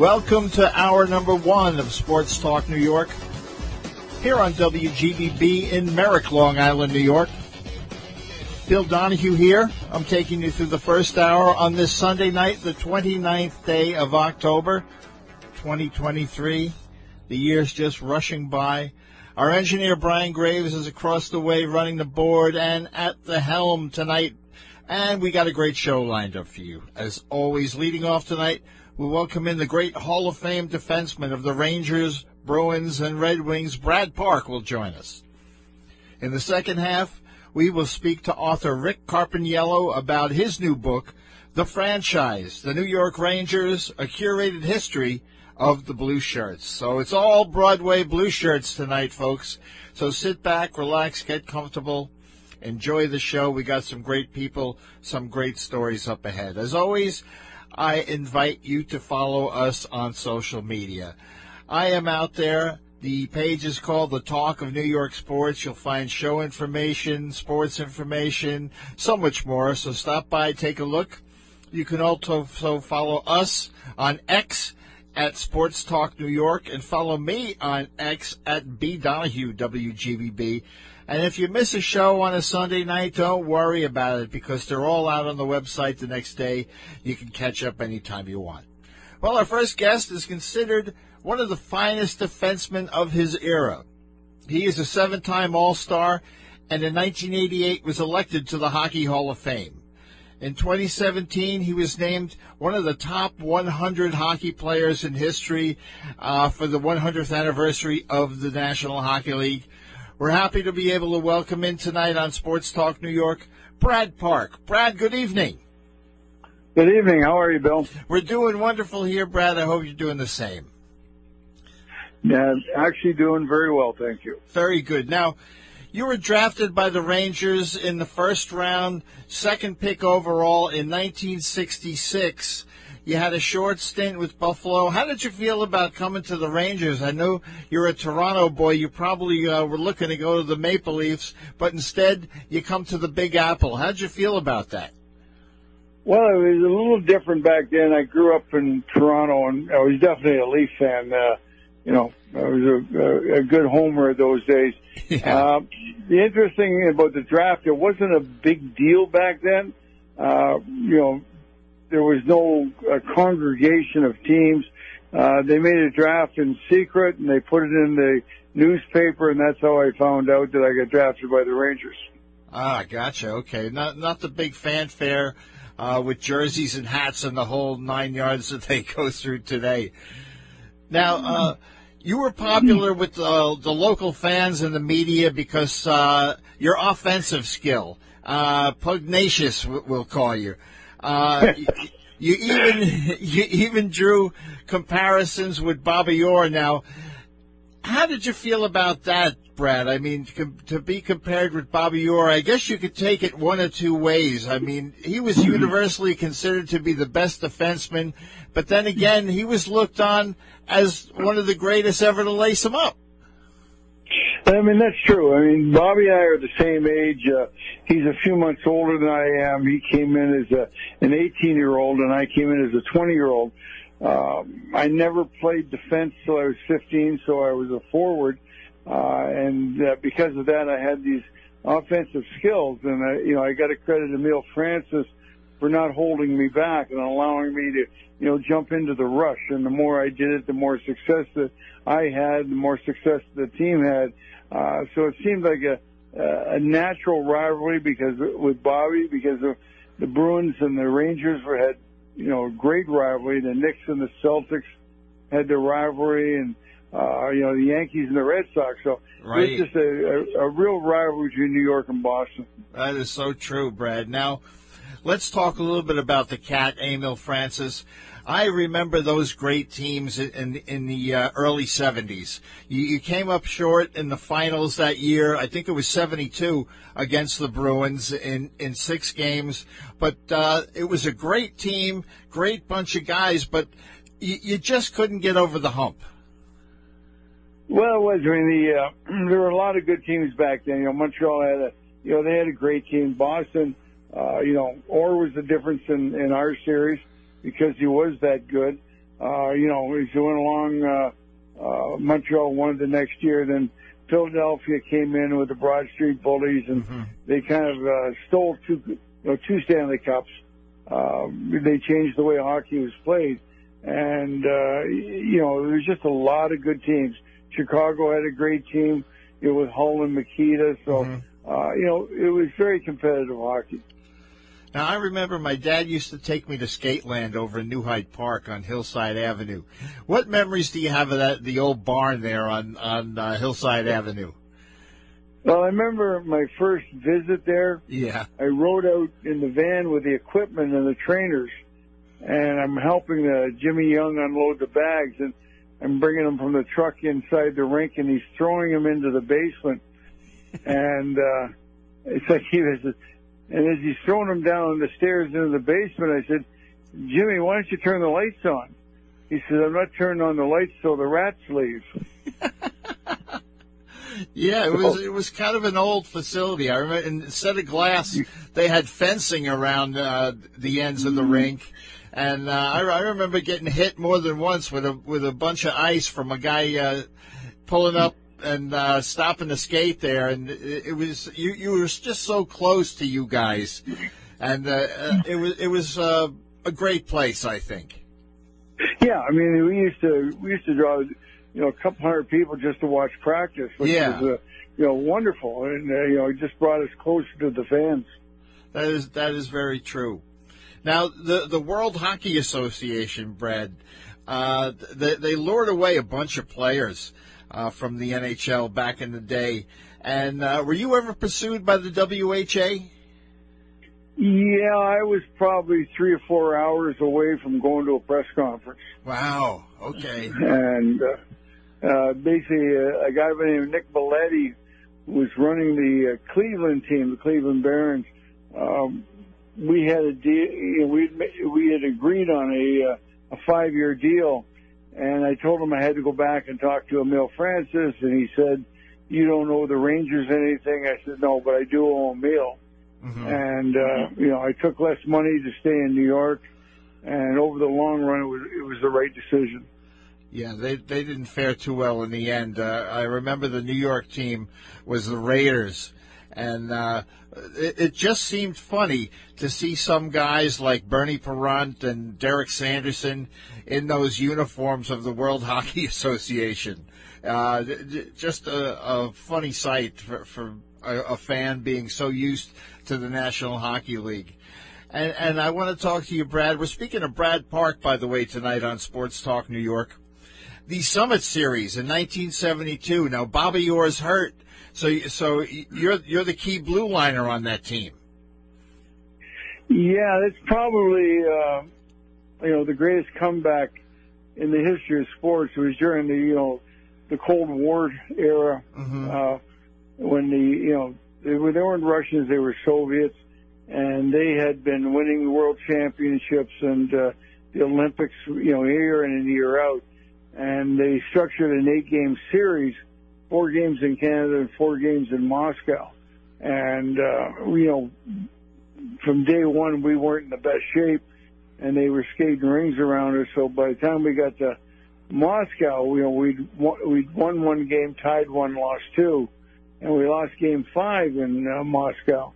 Welcome to hour number one of Sports Talk New York here on WGBB in Merrick, Long Island, New York. Bill Donohue here. I'm taking you through the first hour on this Sunday night, the 29th day of October, 2023. The year's just rushing by. Our engineer Brian Graves is across the way running the board and at the helm tonight. And we got a great show lined up for you. As always, leading off tonight, we welcome in the great Hall of Fame defenseman of the Rangers, Bruins, and Red Wings, Brad Park, will join us. In the second half, we will speak to author Rick Carpiniello about his new book, The Franchise, The New York Rangers, A Curated History of the Blue Shirts. So it's all Broadway Blue Shirts tonight, folks. So sit back, relax, get comfortable, enjoy the show. We got some great people, some great stories up ahead. As always, I invite you to follow us on social media. I am out there. The page is called The Talk of New York Sports. You'll find show information, sports information, so much more. So stop by, take a look. You can also follow us on X at Sports Talk New York and follow me on X at B Donohue WGBB. And if you miss a show on a Sunday night, don't worry about it because they're all out on the website the next day. You can catch up anytime you want. Well, our first guest is considered one of the finest defensemen of his era. He is a seven time All Star and in 1988 was elected to the Hockey Hall of Fame. In 2017, he was named one of the top 100 hockey players in history uh, for the 100th anniversary of the National Hockey League. We're happy to be able to welcome in tonight on Sports Talk New York, Brad Park. Brad, good evening. Good evening. How are you, Bill? We're doing wonderful here, Brad. I hope you're doing the same. Yeah, actually doing very well, thank you. Very good. Now, you were drafted by the Rangers in the first round, second pick overall in 1966. You had a short stint with Buffalo. How did you feel about coming to the Rangers? I know you're a Toronto boy. You probably uh, were looking to go to the Maple Leafs, but instead you come to the Big Apple. How did you feel about that? Well, it was a little different back then. I grew up in Toronto, and I was definitely a Leaf fan. Uh, you know, I was a, a good homer those days. Yeah. Uh, the interesting thing about the draft, it wasn't a big deal back then. Uh, you know, there was no uh, congregation of teams. Uh, they made a draft in secret and they put it in the newspaper, and that's how I found out that I got drafted by the Rangers. Ah, gotcha. Okay, not not the big fanfare uh, with jerseys and hats and the whole nine yards that they go through today. Now, uh, you were popular with uh, the local fans and the media because uh, your offensive skill, uh, pugnacious, we'll call you. Uh, you, you even you even drew comparisons with Bobby Orr. Now, how did you feel about that, Brad? I mean, com- to be compared with Bobby Orr, I guess you could take it one of two ways. I mean, he was universally considered to be the best defenseman, but then again, he was looked on as one of the greatest ever to lace him up. I mean, that's true. I mean, Bobby and I are the same age. Uh, he's a few months older than I am. He came in as a, an 18 year old and I came in as a 20 year old. Um, I never played defense till I was 15, so I was a forward. Uh, and uh, because of that, I had these offensive skills. And, I, you know, I got to credit Emile Francis for not holding me back and allowing me to, you know, jump into the rush. And the more I did it, the more success that I had, the more success the team had. Uh, so it seemed like a, a natural rivalry because with Bobby, because of the Bruins and the Rangers were had, you know, a great rivalry. The Knicks and the Celtics had their rivalry and, uh, you know, the Yankees and the Red Sox. So Right. it's just a, a, a real rivalry between New York and Boston. That is so true, Brad. Now, let's talk a little bit about the cat, Emile Francis. I remember those great teams in in the uh, early '70s. You, you, came up short in the finals that year. I think it was '72 against the Bruins in in six games, but uh, it was a great team, great bunch of guys, but you, you just couldn't get over the hump. Well, it was. I mean, the uh, there were a lot of good teams back then. You know, Montreal had a, you know, they had a great team. Boston, uh, you know, Orr was the difference in in our series because he was that good. Uh, you know, as you went along, uh, uh, Montreal won the next year. Then Philadelphia came in with the Broad Street Bullies, and mm-hmm. they kind of uh, stole two, you know, two Stanley Cups. Uh, they changed the way hockey was played, and uh, you know, there was just a lot of good teams. Chicago had a great team, you know, with Hull and Mikita. So, mm-hmm. uh, you know, it was very competitive hockey. Now I remember my dad used to take me to Skateland over in New Hyde Park on Hillside Avenue. What memories do you have of that the old barn there on on uh, Hillside Avenue? Well, I remember my first visit there. Yeah. I rode out in the van with the equipment and the trainers, and I'm helping uh, Jimmy Young unload the bags, and I'm bringing them from the truck inside the rink, and he's throwing them into the basement, and uh, it's like he was and as he's throwing them down the stairs into the basement, I said, Jimmy, why don't you turn the lights on? He said, I'm not turning on the lights till the rats leave. yeah, it was it was kind of an old facility. I remember instead of glass, they had fencing around uh, the ends of the mm-hmm. rink, and uh, I, I remember getting hit more than once with a with a bunch of ice from a guy uh, pulling up and uh, stopping the skate there, and it, it, was you. You were just so close to you guys, and uh, it was it was uh, a great place, I think. Yeah, I mean, we used to we used to draw, you know, a couple hundred people just to watch practice, which yeah. was, uh, you know, wonderful, and uh, you know, it just brought us closer to the fans. That is that is very true. Now, the the World Hockey Association, Brad, uh, they, they lured away a bunch of players uh, from the NHL back in the day. And uh, were you ever pursued by the WHA? Yeah, I was probably three or four hours away from going to a press conference. Wow. Okay. And uh, uh, basically, uh, a guy by the name of Nick Mileti was running the uh, Cleveland team, the Cleveland Barons. Um, we had a deal. You know, we we had agreed on a uh, a five year deal and I told him I had to go back and talk to Emile Francis, and he said, "You don't owe the Rangers anything." I said, "No, but I do owe Emile." Mm-hmm. And uh, you know, I took less money to stay in New York, and over the long run, it was it was the right decision. Yeah, they they didn't fare too well in the end. Uh, I remember the New York team was the Raiders, and uh, it, just seemed funny to see some guys like Bernie Parent and Derek Sanderson in those uniforms of the World Hockey Association. Uh, just a, a, funny sight for, for a, a, fan being so used to the National Hockey League. And, and I want to talk to you, Brad. We're speaking of Brad Park, by the way, tonight on Sports Talk New York. The Summit Series in 1972. Now, Bobby Orr's hurt so, so you're you're the key blue liner on that team. Yeah, that's probably uh, you know the greatest comeback in the history of sports. Was during the you know the Cold War era mm-hmm. uh, when the you know they, were, they weren't Russians, they were Soviets, and they had been winning world championships and uh, the Olympics, you know, year in and year out. And they structured an eight-game series four games in Canada and four games in Moscow. And, uh, you know, from day one, we weren't in the best shape and they were skating rings around us. So by the time we got to Moscow, you know, we'd, we'd won one game, tied one, lost two, and we lost game five in uh, Moscow.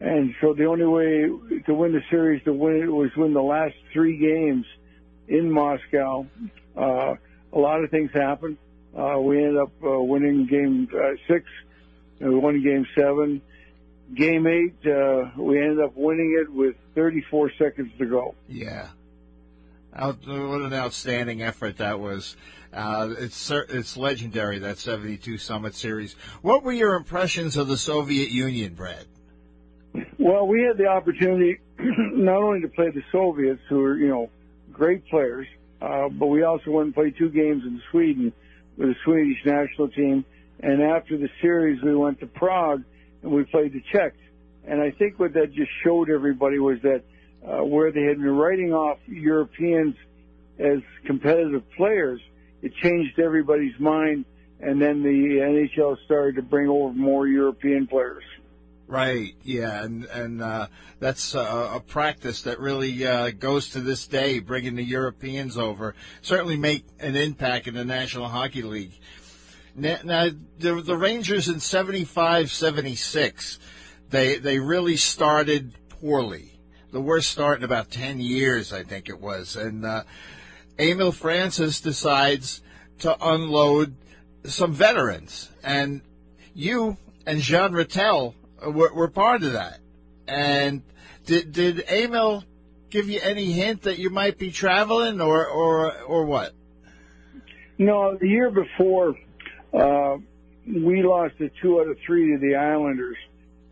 And so the only way to win the series to win it was win the last three games in Moscow. Uh, a lot of things happened. Uh, we ended up uh, winning game uh, six. And we won game seven. Game eight, uh, we ended up winning it with 34 seconds to go. Yeah. Out, what an outstanding effort that was. Uh, it's it's legendary that 72 Summit Series. What were your impressions of the Soviet Union, Brad? Well, we had the opportunity not only to play the Soviets, who were, you know, great players, uh, but we also went and played two games in Sweden with the Swedish national team. And after the series, we went to Prague and we played the Czechs. And I think what that just showed everybody was that uh, where they had been writing off Europeans as competitive players, it changed everybody's mind. And then the NHL started to bring over more European players. Right. Yeah, and and uh, that's a, practice that really uh, goes to this day, bringing the Europeans over. Certainly make an impact in the National Hockey League. Now, now the, the Rangers in 75, 76, they they really started poorly. The worst start in about ten years, I think it was. And uh, Emile Francis decides to unload some veterans, and you and Jean Ratelle were, were part of that. And did did Emile give you any hint that you might be traveling, or or or what? No, the year before, uh, we lost a two out of three to the Islanders,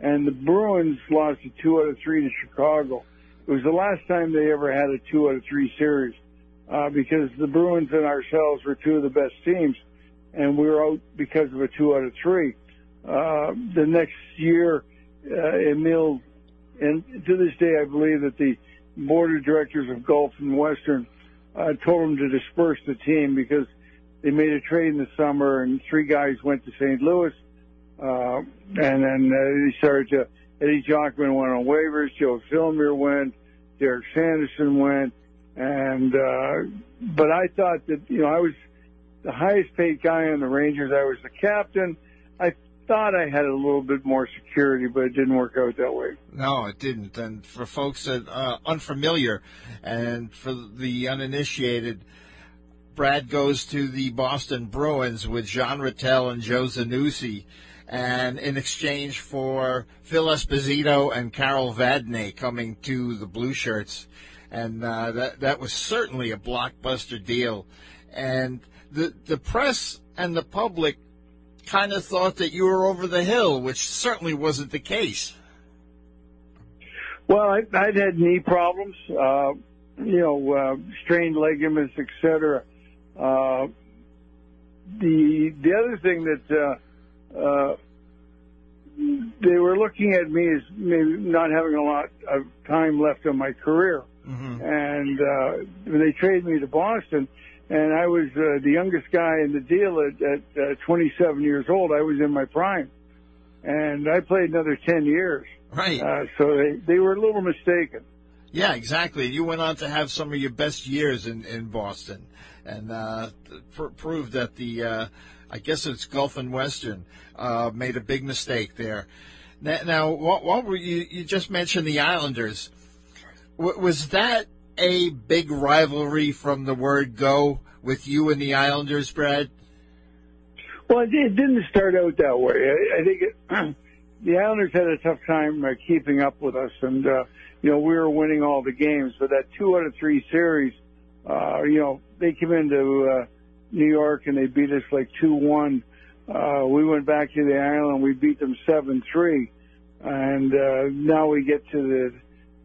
and the Bruins lost a two out of three to Chicago. It was the last time they ever had a two out of three series uh, because the Bruins and ourselves were two of the best teams, and we were out because of a two out of three. Uh, the next year, uh, Emile, and to this day, I believe that the board of directors of Gulf and Western uh, told him to disperse the team because they made a trade in the summer and three guys went to St. Louis. Uh, and then uh, they started to, Eddie Giacomin went on waivers, Joe Filmer went, Derek Sanderson went, and, uh, but I thought that, you know, I was the highest paid guy on the Rangers. I was the captain. Thought I had a little bit more security, but it didn't work out that way. No, it didn't. And for folks that are uh, unfamiliar and for the uninitiated, Brad goes to the Boston Bruins with Jean Ratelle and Joe Zanussi, and in exchange for Phil Esposito and Carol Vadnais coming to the Blue Shirts, and uh, that that was certainly a blockbuster deal, and the the press and the public kind of thought that you were over the hill, which certainly wasn't the case. Well, I, I'd had knee problems, uh, you know, uh, strained ligaments, etc. Uh, the the other thing that uh, uh, they were looking at me as maybe not having a lot of time left on my career, mm-hmm. and uh, when they traded me to Boston, and I was uh, the youngest guy in the deal at, at uh, 27 years old. I was in my prime, and I played another 10 years. Right. Uh, so they they were a little mistaken. Yeah, exactly. You went on to have some of your best years in in Boston, and uh, pr- proved that the uh, I guess it's Gulf and Western uh, made a big mistake there. Now, now what, what were you? You just mentioned the Islanders. W- was that a big rivalry from the word go with you and the Islanders, Brad? Well, it didn't start out that way. I, think it, the Islanders had a tough time uh, keeping up with us, and uh, you know we were winning all the games. But that two out of three series, uh, you know, they came into uh, New York and they beat us like two one. Uh, we went back to the island, we beat them seven three, and uh, now we get to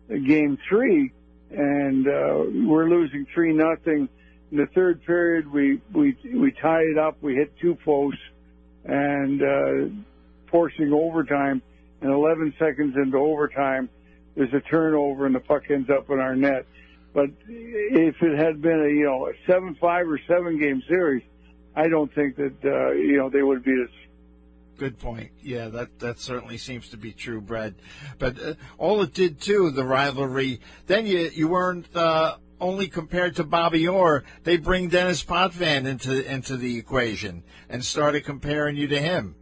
the game three and uh, we're losing three nothing. In the third period, we we we tied it up. We hit two posts and uh, forcing overtime. And 11 seconds into overtime, there's a turnover and the puck ends up in our net. But if it had been a you know a seven five or seven game series, I don't think that uh, you know they would beat us Good point. Yeah, that that certainly seems to be true, Brad. But uh, all it did too, the rivalry. Then you you weren't uh, only compared to Bobby Orr. They bring Denis Potvin into into the equation and started comparing you to him.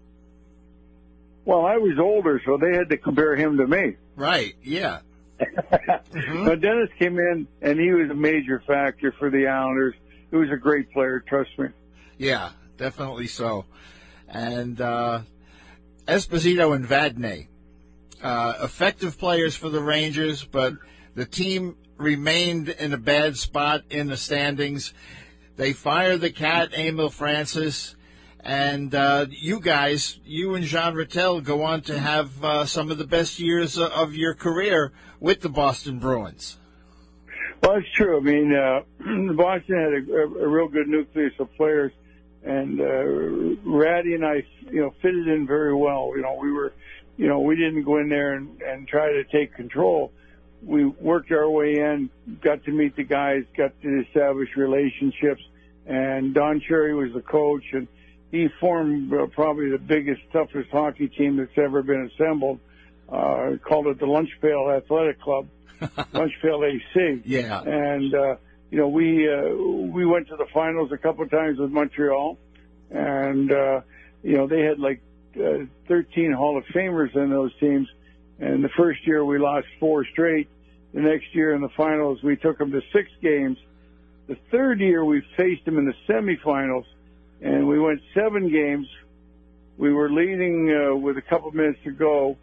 Well, I was older, so they had to compare him to me. Right. Yeah. mm-hmm. But Denis came in, and he was a major factor for the Islanders. He was a great player, trust me. Yeah, definitely so and uh, Esposito and Vadnais. Uh, effective players for the Rangers, but the team remained in a bad spot in the standings. They fired the cat, Emile Francis, And uh, you guys, you and Jean Ratelle, go on to have uh, some of the best years of your career with the Boston Bruins. Well, it's true. I mean, uh, Boston had a, a, real good nucleus of players, and uh, Ratty and I, you know, fitted in very well. You know, we were, you know, we didn't go in there and, and try to take control. We worked our way in, got to meet the guys, got to establish relationships, and Don Cherry was the coach, and he formed uh, probably the biggest, toughest hockey team that's ever been assembled. Uh, called it the Lunch Pail Athletic Club, Lunch Pail AC. Yeah. And, uh, you know, we, uh, we went to the finals a couple of times with Montreal and, uh, you know, they had like, uh, 13 Hall of Famers in those teams. And the first year we lost four straight. The next year in the finals, we took them to six games. The third year we faced them in the semifinals and we went seven games. We were leading uh, with a couple minutes to go.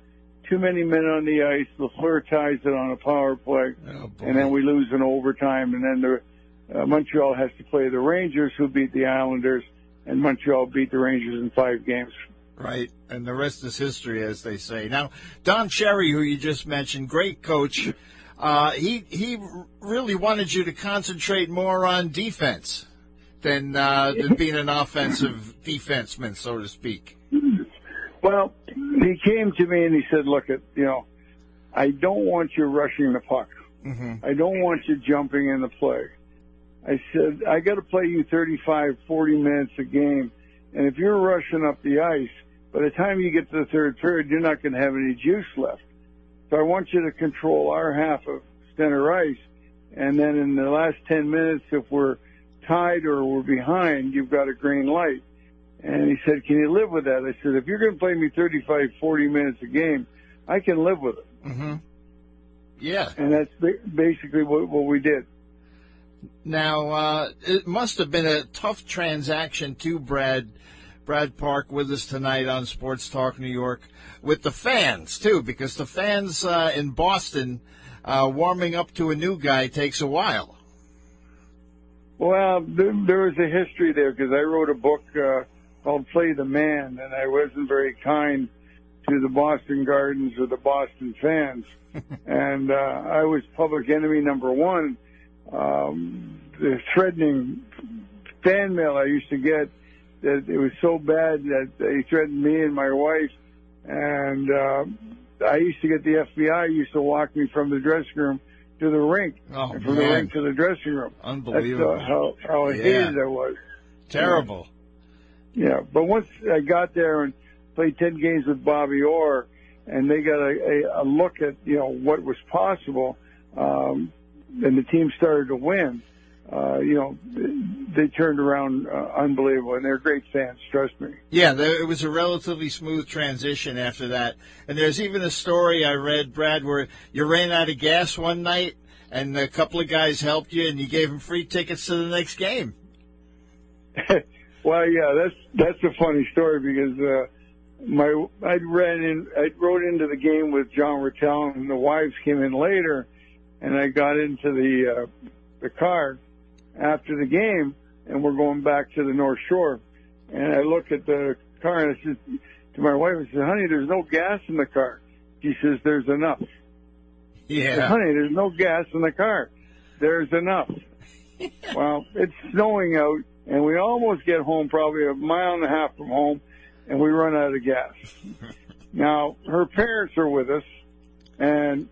Too many men on the ice. Lafleur ties it on a power play, oh, and then we lose in overtime. And then the uh, Montreal has to play the Rangers, who beat the Islanders, and Montreal beat the Rangers in five games. Right, and the rest is history, as they say. Now, Don Cherry, who you just mentioned, great coach. Uh, he he really wanted you to concentrate more on defense than uh, than being an offensive defenseman, so to speak? Well, he came to me and he said, "Look, at you know, I don't want you rushing the puck. Mm-hmm. I don't want you jumping in the play." I said, "I got to play you 35, 40 minutes a game, and if you're rushing up the ice, by the time you get to the third period, you're not going to have any juice left. So I want you to control our half of center ice, and then in the last 10 minutes, if we're tied or we're behind, you've got a green light. And he said, can you live with that? I said, if you're going to play me 35, 40 minutes a game, I can live with it. Mm-hmm. Yeah. And that's basically what, what we did. Now, uh, it must have been a tough transaction too, Brad. Brad Park with us tonight on Sports Talk New York with the fans too, because the fans uh, in Boston uh, warming up to a new guy takes a while. Well, there, there was a history there because I wrote a book uh, called Play the Man, and I wasn't very kind to the Boston Gardens or the Boston fans. and uh, I was public enemy number one. Um, the threatening fan mail I used to get that it was so bad that they threatened me and my wife. And uh, I used to get the FBI used to walk me from the dressing room to the rink, oh, and from man. the rink to the dressing room. Unbelievable. That's uh, how how yeah. hated I was. Terrible. Yeah. Yeah, but once I got there and played ten games with Bobby Orr, and they got a, a, a look at you know what was possible, um, and the team started to win. Uh, you know, they turned around uh, unbelievable, and they're great fans. Trust me. Yeah, there, it was a relatively smooth transition after that. And there's even a story I read, Brad, where you ran out of gas one night, and a couple of guys helped you, and you gave them free tickets to the next game. well, yeah, that's that's a funny story because uh, my I ran in, I rode into the game with John Ratelle, and the wives came in later, and I got into the uh, the car after the game, and we're going back to the North Shore. And I look at the car and I said to my wife, I said, honey, there's no gas in the car. She says, there's enough. Yeah. Said, honey, there's no gas in the car. There's enough. well, it's snowing out and we almost get home probably a mile and a half from home and we run out of gas. now, her parents are with us and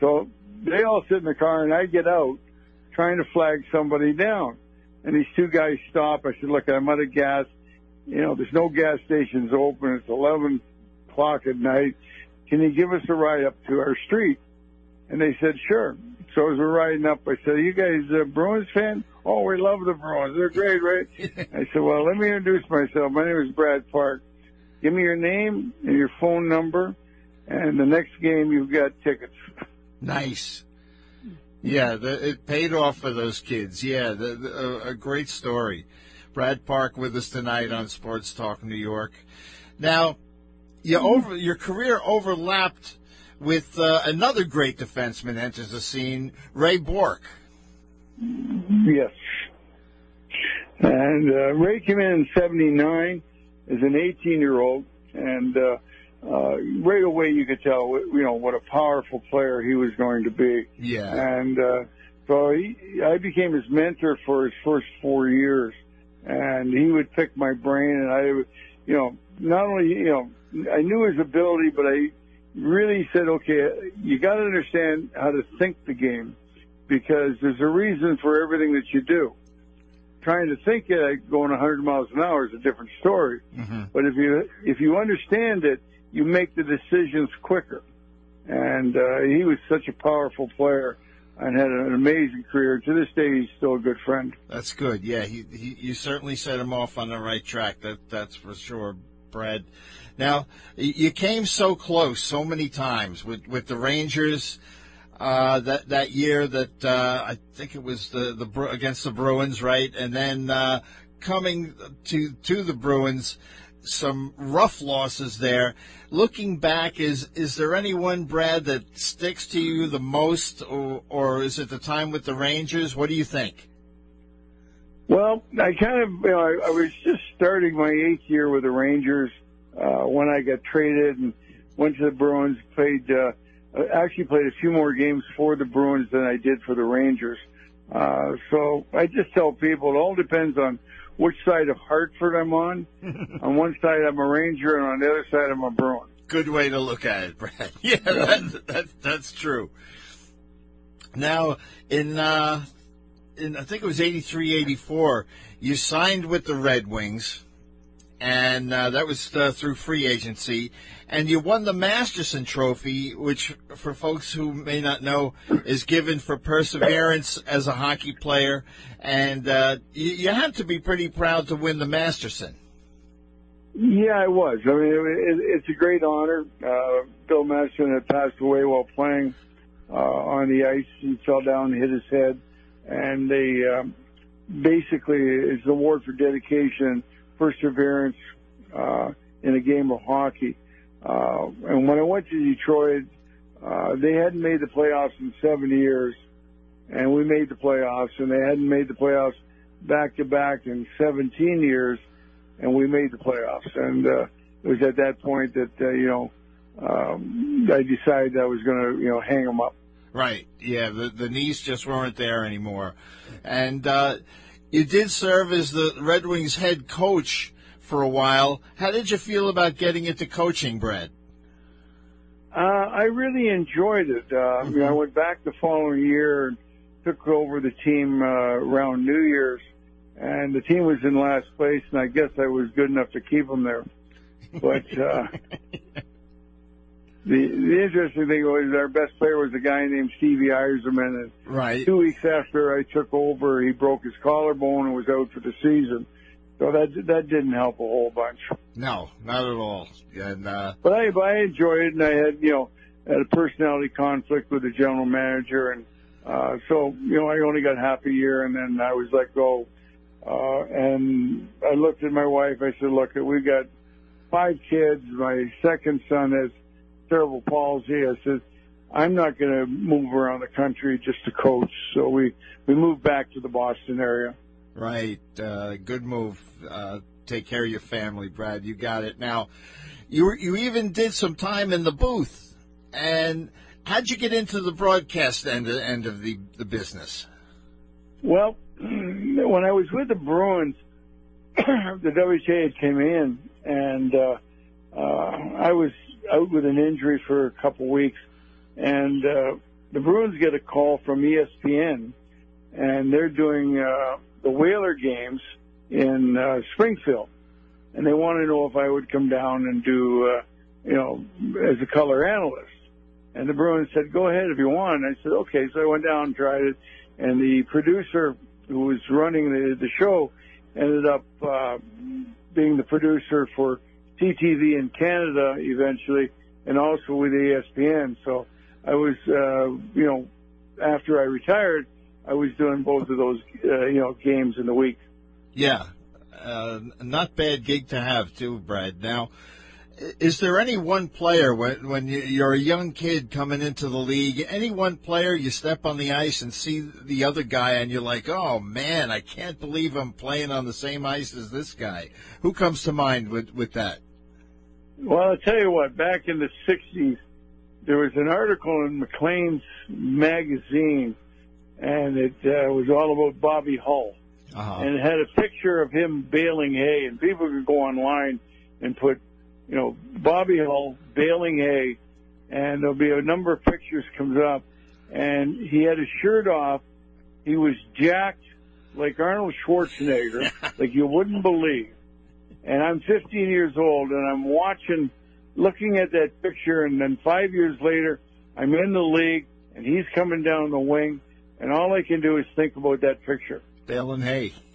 so they all sit in the car and I get out trying to flag somebody down. And these two guys stop. I said, look, I'm out of gas. You know, there's no gas stations open. It's 11 o'clock at night. Can you give us a ride up to our street? And they said, sure. So as we're riding up, I said, you guys uh, Bruins fan? Oh, we love the Bruins. They're great, right? I said, well, let me introduce myself. My name is Brad Park. Give me your name and your phone number. And the next game, you've got tickets. Nice. Yeah, the, it paid off for those kids. Yeah, the, the, a, a great story. Brad Park with us tonight on Sports Talk New York. Now, you over your career overlapped with uh, another great defenseman enters the scene, Ray Bourque. Yes. And uh, Ray came in in '79 as an 18 year old, and uh, uh, right away you could tell, you know, what a powerful player he was going to be. Yeah. And uh, so he, I became his mentor for his first four years, and he would pick my brain, and I, would, you know, not only you know, I knew his ability, but I really said, okay, you got to understand how to think the game because there's a reason for everything that you do. Trying to think it going 100 miles an hour is a different story. Mm-hmm. But if you if you understand it, you make the decisions quicker. And uh, he was such a powerful player and had an amazing career. To this day, he's still a good friend. That's good. Yeah, he, he you certainly set him off on the right track. That that's for sure, Brad. Now you came so close so many times with with the Rangers. Uh, that that year that uh, I think it was the the against the Bruins, right? And then uh, coming to to the Bruins, some rough losses there. Looking back, is is there anyone, Brad, that sticks to you the most, or, or is it the time with the Rangers? What do you think? Well, I kind of, you know, I, I was just starting my eighth year with the Rangers uh, when I got traded and went to the Bruins. Played, uh, actually played a few more games for the Bruins than I did for the Rangers. Uh, so I just tell people it all depends on which side of Hartford I'm on. on one side I'm a Ranger, and on the other side I'm a Bruin. Good way to look at it, Brad. Yeah, that, that, that's true. Now, in uh, in I think it was 83, 84, you signed with the Red Wings, and uh, that was uh, through free agency, and you won the Masterton Trophy, which, for folks who may not know, is given for perseverance as a hockey player, and uh, you, you to be pretty proud to win the Masterton. Yeah, I was. I mean, it, it's a great honor. Uh, Bill Masterton had passed away while playing uh, on the ice. He fell down and hit his head, and they um, basically it's an award for dedication, perseverance uh, in a game of hockey. Uh, and when I went to Detroit, uh, they hadn't made the playoffs in seven years, and we made the playoffs, and they hadn't made the playoffs back to back in 17 years and we made the playoffs. And uh, it was at that point that uh, you know um, I decided I was going to you know hang them up. Right. Yeah. The the knees just weren't there anymore, and uh, you did serve as the Red Wings head coach for a while. How did you feel about getting into coaching, Brad? Uh, I really enjoyed it. Uh, mm-hmm. you know, I went back the following year and took over the team uh, around New Year's and the team was in last place, and I guess I was good enough to keep them there. But uh, the the interesting thing was our best player was a guy named Stevie Yzerman, and right. two weeks after I took over, he broke his collarbone and was out for the season. So that that didn't help a whole bunch. No, not at all. And uh, but I but I enjoyed it, and I had you know had a personality conflict with the general manager, and uh, so you know I only got half a year, and then I was let go uh, and I looked at my wife. I said, look, we've got five kids. My second son has cerebral palsy. I said, I'm not going to move around the country just to coach. So we, we moved back to the Boston area. Right. Uh, good move. Uh, take care of your family, Brad. You got it. Now, you, you even did some time in the booth. And how'd you get into the broadcast end, end of the, the business? Well, when I was with the Bruins, the WHA came in, and uh, uh, I was out with an injury for a couple weeks, and uh, the Bruins get a call from ESPN, and they're doing uh, the Whaler games in uh, Springfield, and they want to know if I would come down and do, uh, you know, as a color analyst. And the Bruins said, "Go ahead if you want." And I said, "Okay." So I went down and tried it, and the producer who was running the, the show, ended up uh, being the producer for CTV in Canada eventually, and also with ESPN. So I was, uh, you know, after I retired, I was doing both of those, uh, you know, games in the week. Yeah, uh, not bad gig to have too, Brad. Now, Is there any one player when when you're a young kid coming into the league? Any one player you step on the ice and see the other guy and you're like, oh man, I can't believe I'm playing on the same ice as this guy. Who comes to mind with with that? Well, I'll tell you what. Back in the '60s, there was an article in Maclean's magazine, and it uh, was all about Bobby Hull, Uh-huh. and it had a picture of him baling hay, and people could go online and put you know, Bobby Hull baling hay, and there'll be a number of pictures comes up, and he had his shirt off. He was jacked like Arnold Schwarzenegger, like you wouldn't believe. And I'm 15 years old, and I'm watching, looking at that picture, and then five years later, I'm in the league, and he's coming down the wing, and all I can do is think about that picture. Baling hay.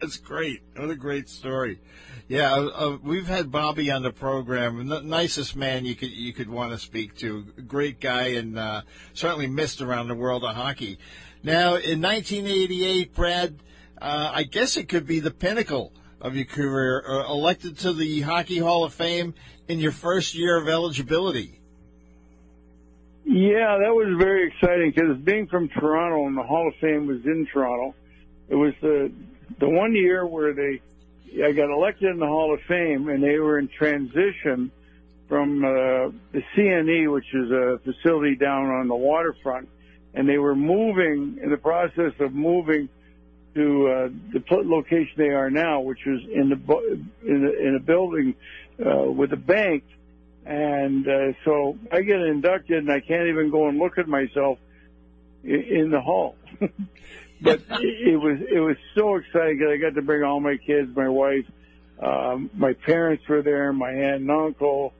That's great. What a great story. Yeah, uh, uh, we've had Bobby on the program. Nicest man you could you could want to speak to. Great guy, and uh, certainly missed around the world of hockey. Now, in 1988, Brad, uh, I guess it could be the pinnacle of your career. Uh, elected to the Hockey Hall of Fame in your first year of eligibility. Yeah, that was very exciting because being from Toronto and the Hall of Fame was in Toronto, it was the the one year where they I got elected in the Hall of Fame and they were in transition from uh, the CNE, which is a facility down on the waterfront, and they were moving in the process of moving to uh, the location they are now, which was in the in a, in a building uh, with a bank and uh, so I get inducted, and I can't even go and look at myself in, in the hall. but it, it was it was so exciting because I got to bring all my kids, my wife, um, my parents were there, my aunt and uncle,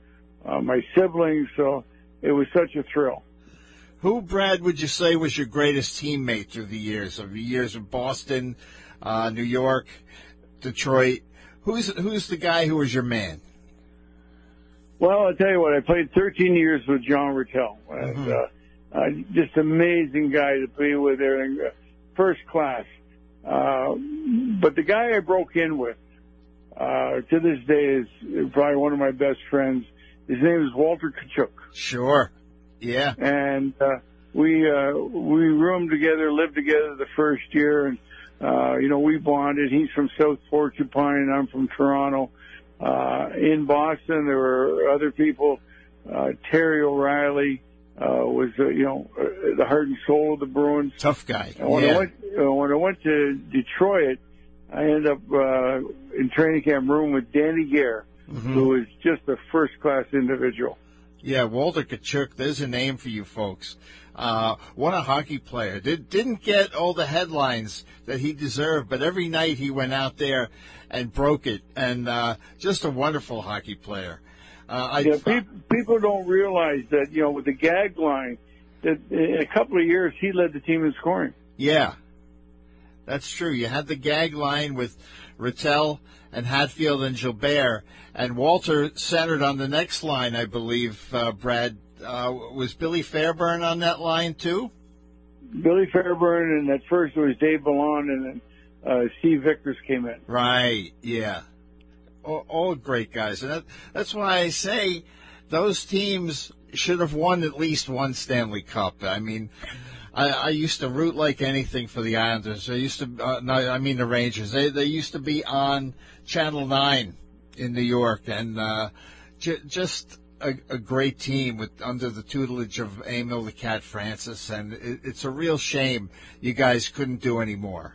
uh, my siblings. So it was such a thrill. Who, Brad, would you say was your greatest teammate through the years of the years of Boston, uh, New York, Detroit? Who's who's the guy who was your man? Well, I'll tell you what, I played 13 years with John Ratelle. And, uh, uh, just amazing guy to be with there, uh, first class. Uh, but the guy I broke in with, uh, to this day is probably one of my best friends. His name is Walter Tkaczuk. Sure. Yeah. And, uh, we, uh, we roomed together, lived together the first year, and, uh, you know, we bonded. He's from South Porcupine, and I'm from Toronto. Uh, in Boston, there were other people. Uh, Terry O'Reilly uh, was, uh, you know, uh, the heart and soul of the Bruins. Tough guy. And when I went uh, when I went to Detroit, I ended up uh, in training camp room with Danny Gare, who was just a first class individual. Yeah, Walter Tkaczuk, there's a name for you folks. Uh, what a hockey player. Did, didn't get all the headlines that he deserved, but every night he went out there and broke it. And uh, just a wonderful hockey player. Uh, I, Yeah, pe- people don't realize that you know with the gag line, that in a couple of years he led the team in scoring. Yeah, that's true. You had the gag line with Ratelle and Hadfield and Gilbert, and Walter centered on the next line, I believe, uh, Brad. Uh, was Billy Fairbairn on that line too? Billy Fairbairn, and at first it was Dave Balon, and then uh, Steve Vickers came in. Right, yeah. All, all great guys. And that, that's why I say those teams should have won at least one Stanley Cup. I mean, I, I used to root like anything for the Islanders. I used to, uh, no, I mean the Rangers. They, they used to be on Channel 9 in New York and uh, j- just a, a great team with under the tutelage of Emile the Cat Francis. And it, it's a real shame you guys couldn't do any more.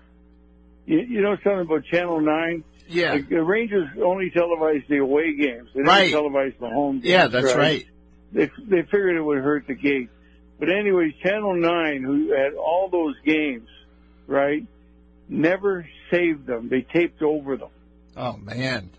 You, you know something about Channel Nine? Yeah. Like, the Rangers only televised the away games. They didn't Right. televise the home games. Yeah, that's right. They they figured it would hurt the gate. But anyways, Channel Nine, who had all those games, right, never saved them. They taped over them. Oh man,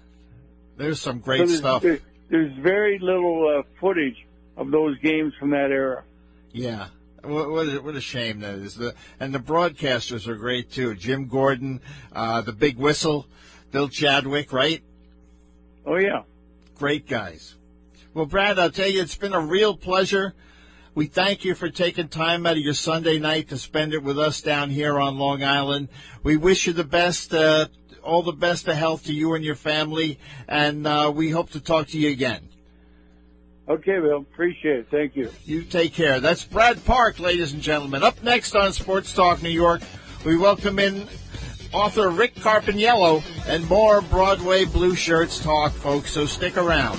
there's some So great there's, stuff. there- there's very little uh, footage of those games from that era. Yeah, what, what, a, what a shame that is. The, and the broadcasters are great too. Jim Gordon, uh, the Big Whistle, Bill Chadwick, right? Oh yeah. Great guys. Well, Brad, I'll tell you, it's been a real pleasure. We thank you for taking time out of your Sunday night to spend it with us down here on Long Island. We wish you the best uh, all the best of health to you and your family, and uh, we hope to talk to you again. Okay, Bill. Appreciate it. Thank you. You take care. That's Brad Park, ladies and gentlemen. Up next on Sports Talk New York, we welcome in author Rick Carpiniello and more Broadway Blue Shirts talk, folks, so stick around.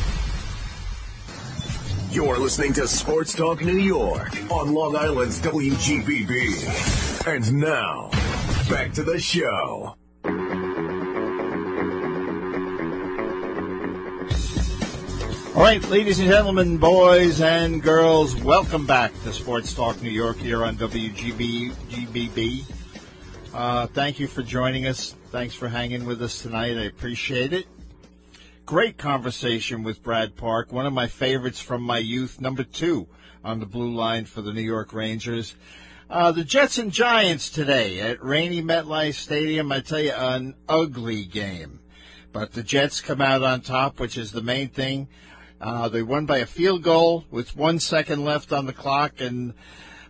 You're listening to Sports Talk New York on Long Island's WGBB. And now, back to the show. All right, ladies and gentlemen, boys and girls, welcome back to Sports Talk New York here on WGBB. Uh, thank you for joining us. Thanks for hanging with us tonight. I appreciate it. Great conversation with Brad Park, one of my favorites from my youth, number two on the blue line for the New York Rangers. Uh, the Jets and Giants today at rainy MetLife Stadium. I tell you, an ugly game. But the Jets come out on top, which is the main thing. Uh, they won by a field goal with one second left on the clock, and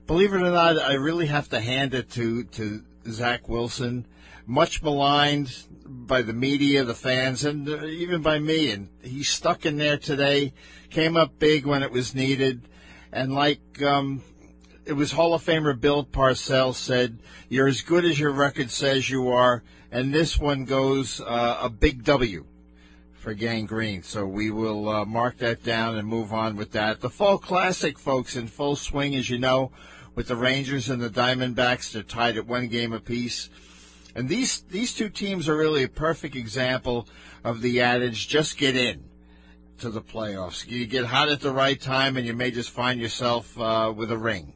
believe it or not, I really have to hand it to to Zach Wilson, much maligned by the media, the fans, and uh, even by me. And he stuck in there today, came up big when it was needed, and like um, it was Hall of Famer Bill Parcells said, "You're as good as your record says you are," and this one goes uh, a big W for Gang Green. So we will uh, mark that down and move on with that. The Fall Classic, folks, in full swing, as you know, with the Rangers and the Diamondbacks. They're tied at one game apiece. And these, these two teams are really a perfect example of the adage, just get in to the playoffs. You get hot at the right time and you may just find yourself uh, with a ring.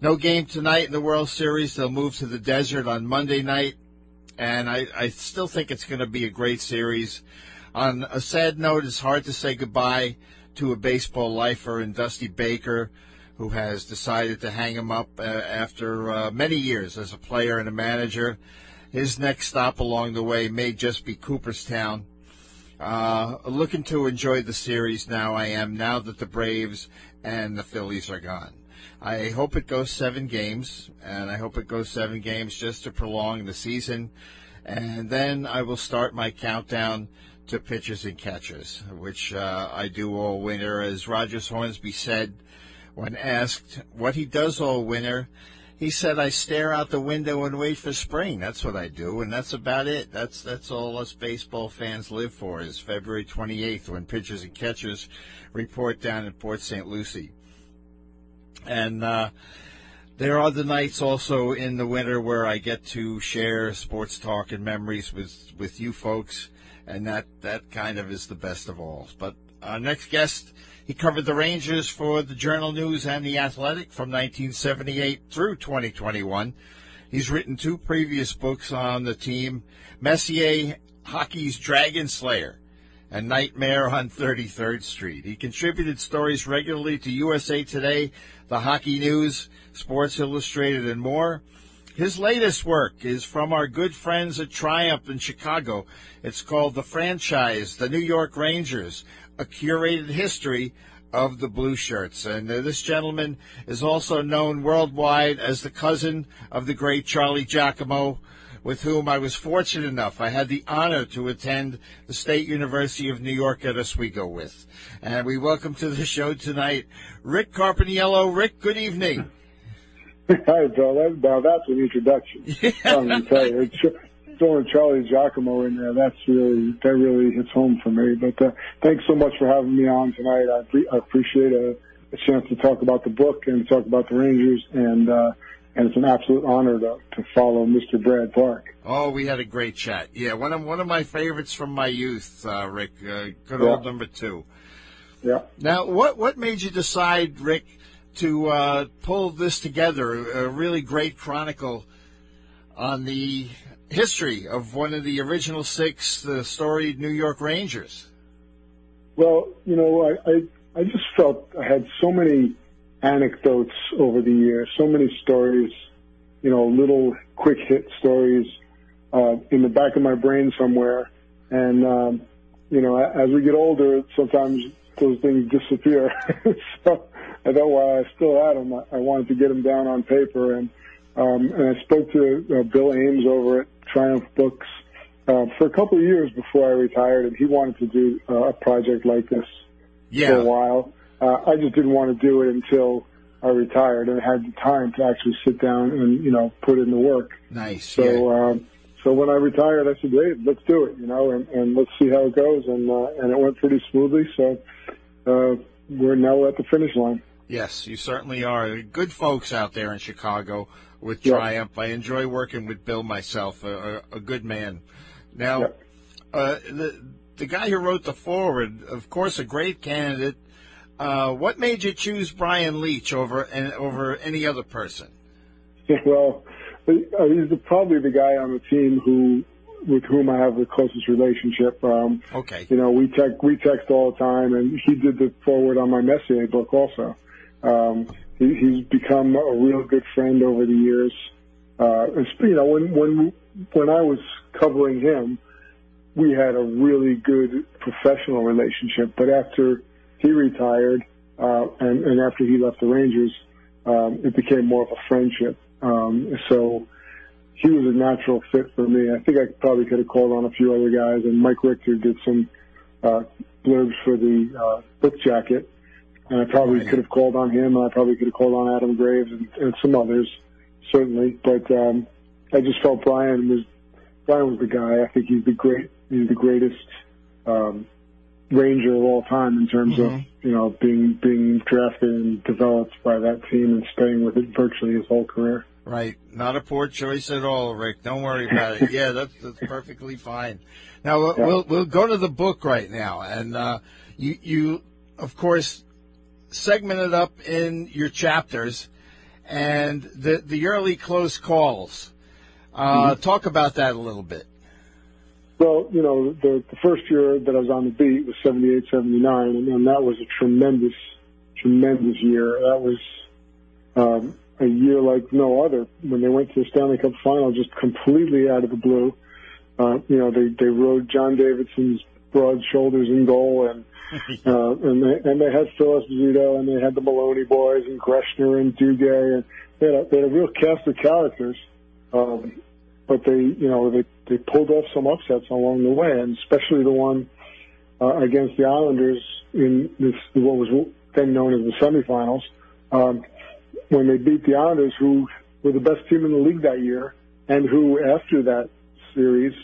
No game tonight in the World Series. They'll move to the desert on Monday night. And I, I still think it's going to be a great series. On a sad note, it's hard to say goodbye to a baseball lifer in Dusty Baker, who has decided to hang him up uh, after uh, many years as a player and a manager. His next stop along the way may just be Cooperstown. Uh, looking to enjoy the series now, I am, now that the Braves and the Phillies are gone. I hope it goes seven games, and I hope it goes seven games just to prolong the season. And then I will start my countdown to pitchers and catchers, which uh, I do all winter. As Rogers Hornsby said when asked what he does all winter, he said, "I stare out the window and wait for spring. That's what I do, and that's about it. That's that's all us baseball fans live for. Is February 28th when pitchers and catchers report down in Port St. Lucie, and." Uh, there are the nights also in the winter where I get to share sports talk and memories with, with you folks and that that kind of is the best of all. But our next guest, he covered the Rangers for the Journal News and the Athletic from 1978 through 2021. He's written two previous books on the team, Messier Hockey's Dragon Slayer and Nightmare on 33rd Street. He contributed stories regularly to USA Today, the Hockey News, Sports Illustrated, and more. His latest work is from our good friends at Triumph in Chicago. It's called The Franchise, The New York Rangers, a curated history of the Blue Shirts. And uh, this gentleman is also known worldwide as the cousin of the great Charlie Giacomo, with whom I was fortunate enough. I had the honor to attend the State University of New York at Oswego with. And we welcome to the show tonight Rick Carpiniello. Rick, good evening. Hi. That, now that's an introduction. I'm tell you. Throwing Charlie Giacomo in there, that's really that really hits home for me. But uh, thanks so much for having me on tonight. I, pre- I appreciate a, a chance to talk about the book and talk about the Rangers, and uh, and it's an absolute honor to, to follow Mr. Brad Park. Oh, we had a great chat. Yeah, one of one of my favorites from my youth, uh, Rick. Uh, good old number two. Yeah. Now, what what made you decide, Rick, to uh, pull this together, a really great chronicle on the history of one of the original six, the storied New York Rangers. Well, you know, I, I, I just felt I had so many anecdotes over the years, so many stories, you know, little quick hit stories uh, in the back of my brain somewhere. And, um, you know, as we get older, sometimes those things disappear. so I thought while I still had them, I wanted to get them down on paper. And, um, and I spoke to uh, Bill Ames over at Triumph Books uh, for a couple of years before I retired, and he wanted to do uh, a project like this Yeah. for a while. Uh, I just didn't want to do it until I retired and had the time to actually sit down and you know put in the work. Nice. So, yeah. um, so when I retired, I said, "Hey, let's do it," you know, and, and let's see how it goes. And uh, and it went pretty smoothly. So uh, we're now at the finish line. Yes, you certainly are. Good folks out there in Chicago with Yeah. Triumph. I enjoy working with Bill myself, a, a, a good man. Now, Yep. uh, the the guy who wrote the forward, of course, a great candidate. Uh, what made you choose Brian Leetch over and over any other person? well, uh, he's the, probably the guy on the team who with whom I have the closest relationship. Um, Okay. you know, we text we text all the time, and he did the forward on my Messier book also. Um, he, he's become a real good friend over the years. Uh, you know, when when when I was covering him, we had a really good professional relationship. But after he retired, uh, and, and after he left the Rangers, um, it became more of a friendship. Um, so he was a natural fit for me. I think I probably could have called on a few other guys, and Mike Richter did some uh, blurbs for the uh, book jacket, and I probably Right. could have called on him, and I probably could have called on Adam Graves and, and some others, certainly. But um, I just felt Brian was Brian was the guy. I think he's the great, he's the greatest um, Ranger of all time in terms of you know being being drafted and developed by that team and staying with it virtually his whole career. Right. Not a poor choice at all, Rick. Don't worry about it. Yeah, that's, that's perfectly fine. Now we'll, we'll we'll go to the book right now, and uh, you you of course segment it up in your chapters, and the the early close calls. Uh, Talk about that a little bit. Well, you know, the, the first year that I was on the beat was 78, 79, and, and that was a tremendous, tremendous year. That was um, a year like no other. When they went to the Stanley Cup final, just completely out of the blue. Uh, you know, they, they rode John Davidson's broad shoulders in goal, and uh, and they and they had Phil Esposito, and they had the Maloney boys, and Greschner, and Duguay, and they had a, they had a real cast of characters. Um, but they, you know, they they pulled off some upsets along the way, and especially the one uh, against the Islanders in this what was then known as the semifinals, um, when they beat the Islanders, who were the best team in the league that year, and who after that series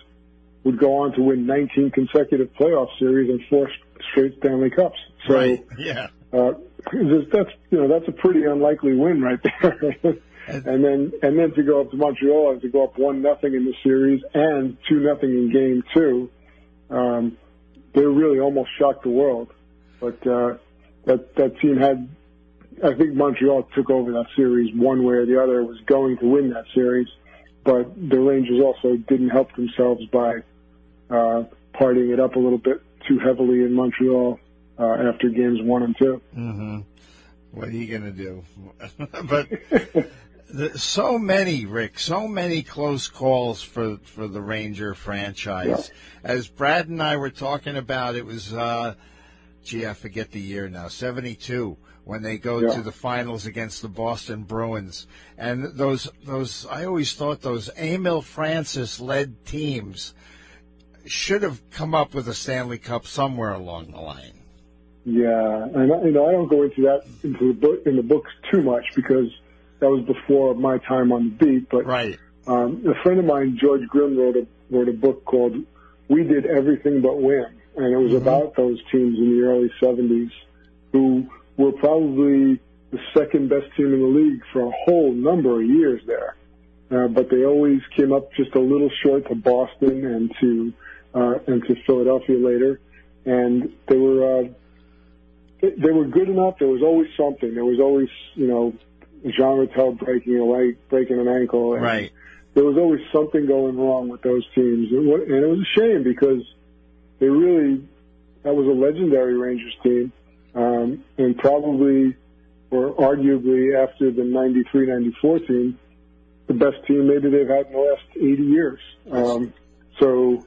would go on to win 19 consecutive playoff series and four straight Stanley Cups. So right. Yeah. uh, that's you know that's a pretty unlikely win right there. and then and then to go up to Montreal and to go up one nothing in the series and two nothing in game two, um, they really almost shocked the world. But uh, that that team had, I think Montreal took over that series one way or the other. Was going to win that series, but the Rangers also didn't help themselves by uh, partying it up a little bit too heavily in Montreal uh, after games one and two. Mm-hmm. What are you going to do? but the, so many, Rick, so many close calls for, for the Ranger franchise. As Brad and I were talking about, it was, uh, gee, I forget the year now, 72, when they go Yeah. to the finals against the Boston Bruins. And those, those, I always thought those Emile Francis led teams should have come up with a Stanley Cup somewhere along the line. Yeah, and I- you know I don't go into that into the book in the books too much because that was before my time on the beat. But Right. um, a friend of mine, George Grimm, wrote a wrote a book called "We Did Everything But Win," and it was about those teams in the early '70s who were probably the second best team in the league for a whole number of years there. Uh, but they always came up just a little short to Boston and to uh, and to Philadelphia later, and they were. Uh, they, they were good enough. There was always something. There was always, you know, Jean Ratelle breaking a leg, breaking an ankle. And Right. There was always something going wrong with those teams, and, and it was a shame because they really that was a legendary Rangers team, um, and probably or arguably after the 93-94 team, the best team maybe they've had in the last 80 years. Um, so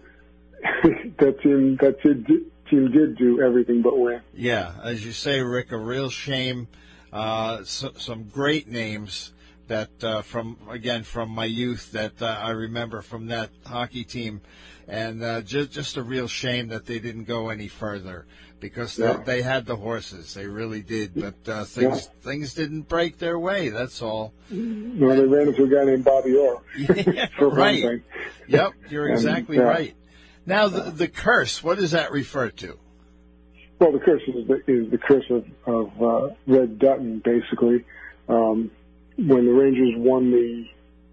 that team that team did, team did do everything but win. Yeah, as you say, Rick, a real shame. Uh, so, some great names that uh, from again from my youth that uh, I remember from that hockey team, and uh, just just a real shame that they didn't go any further because Yeah. they, they had the horses, they really did, but uh, things things didn't break their way. That's all. You know, they ran into a guy named Bobby Orr. for one right. Yep, you're And, exactly yeah. right. Now the the curse. What does that refer to? Well, the curse is the, is the curse of, of uh, Red Dutton, basically. Um, when the Rangers won the,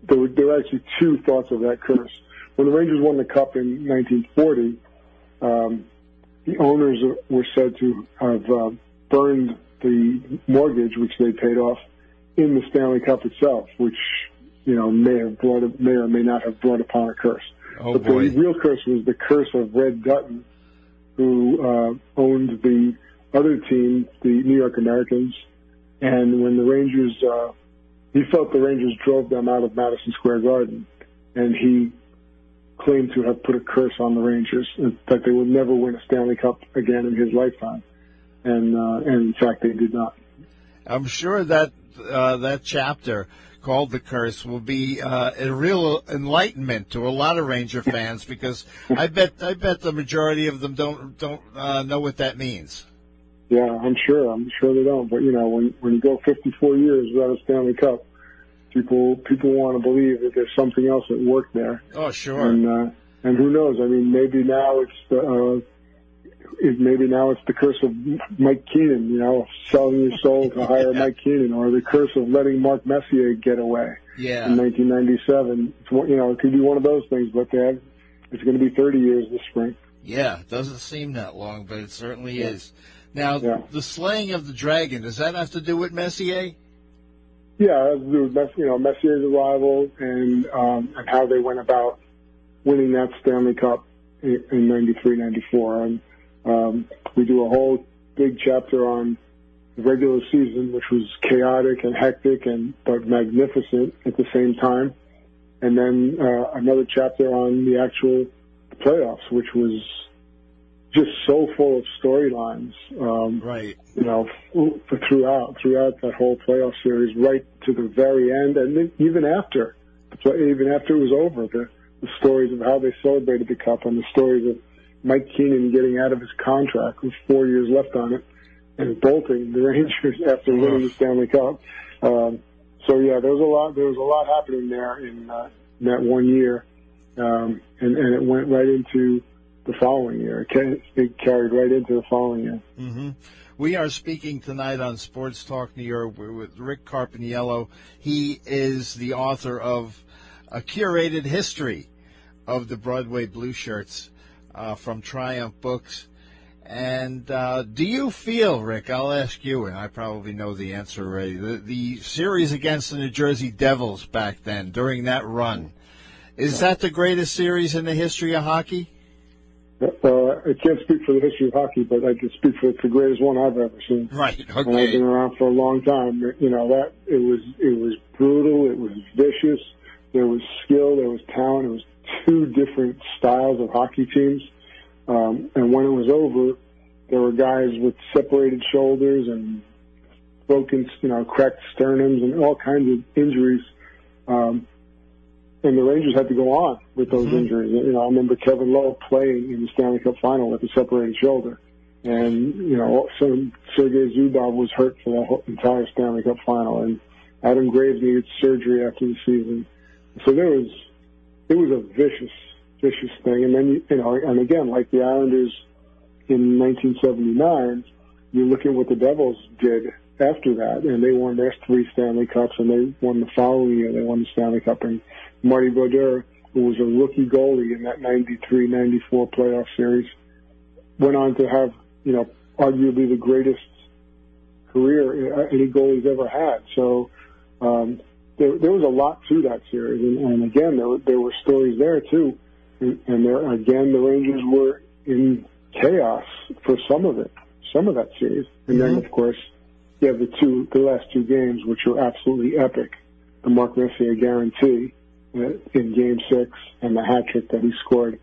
there were, there were actually two thoughts of that curse. When the Rangers won the Cup in 1940, um, the owners were said to have uh, burned the mortgage, which they paid off, in the Stanley Cup itself, which you know may have brought, may or may not have brought upon a curse. Oh but boy. the real curse was the curse of Red Dutton, who uh, owned the other team, the New York Americans. And when the Rangers, uh, he felt the Rangers drove them out of Madison Square Garden, and he claimed to have put a curse on the Rangers that they would never win a Stanley Cup again in his lifetime. And uh, and in fact, they did not. I'm sure that uh, that chapter called the curse will be uh, a real enlightenment to a lot of Ranger fans because I bet I bet the majority of them don't don't uh, know what that means. Yeah, I'm sure. I'm sure they don't. But you know, when when you go 54 years without a Stanley Cup, people people want to believe that there's something else at work there. Oh, sure. And uh, and who knows? I mean, maybe now it's the uh, it, maybe now it's the curse of Mike Keenan. You know, selling your soul to hire Mike Keenan, or the curse of letting Mark Messier get away yeah. in 1997. It's you know, it could be one of those things. But they have, it's going to be 30 years this spring. Yeah, it doesn't seem that long, but it certainly is. Now, Yeah. the slaying of the dragon, does that have to do with Messier? Yeah, Mess- you know Messier's arrival and um, and how they went about winning that Stanley Cup in, in '93, '94, and um, we do a whole big chapter on the regular season, which was chaotic and hectic and but magnificent at the same time, and then uh, another chapter on the actual playoffs, which was just so full of storylines. Um, Right. you know, f- throughout throughout that whole playoff series, right to the very end, and then even after, even after it was over, the, the stories of how they celebrated the cup and the stories of Mike Keenan getting out of his contract with four years left on it and bolting the Rangers after winning the Stanley Cup. Um, so yeah, there was a lot. There was a lot happening there in, uh, in that one year, um, and and it went right into the following year. It, ca- it carried right into the following year. hmm We are speaking tonight on Sports Talk New York with Rick Carpiniello. He is the author of a curated history of the Broadway Blue Shirts uh, from Triumph Books. And uh, do you feel, Rick? I'll ask you, and I probably know the answer already. The, the series against the New Jersey Devils back then, during that run, is that the greatest series in the history of hockey? Uh, I can't speak for the history of hockey, but I can speak for it's the greatest one I've ever seen. Right. And I've been around for a long time. You know that it was it was brutal. It was vicious. There was skill. There was talent. It was two different styles of hockey teams. Um, and when it was over, there were guys with separated shoulders and broken, you know, cracked sternums and all kinds of injuries. Um, and the Rangers had to go on with those mm-hmm. injuries. You know, I remember Kevin Lowe playing in the Stanley Cup final with a separated shoulder. And, you know, so Sergei Zubov was hurt for that whole entire Stanley Cup final. And Adam Graves needed surgery after the season. So there was, it was a vicious, vicious thing. And then, you, you know, and again, like the Islanders in 1979, you look at what the Devils did after that, and they won their three Stanley Cups, and they won the following year. They won the Stanley Cup, and Marty Brodeur, who was a rookie goalie in that 93-94 playoff series, went on to have, you know, arguably the greatest career, any goalie's ever had. So um, there, there was a lot to that series, and, and again, there were, there were stories there too. And, and there again, the Rangers were in chaos for some of it, some of that series, and mm-hmm. then of course you have the two, the last two games, which were absolutely epic. The Mark Messier guarantee in Game Six, and the hat trick that he scored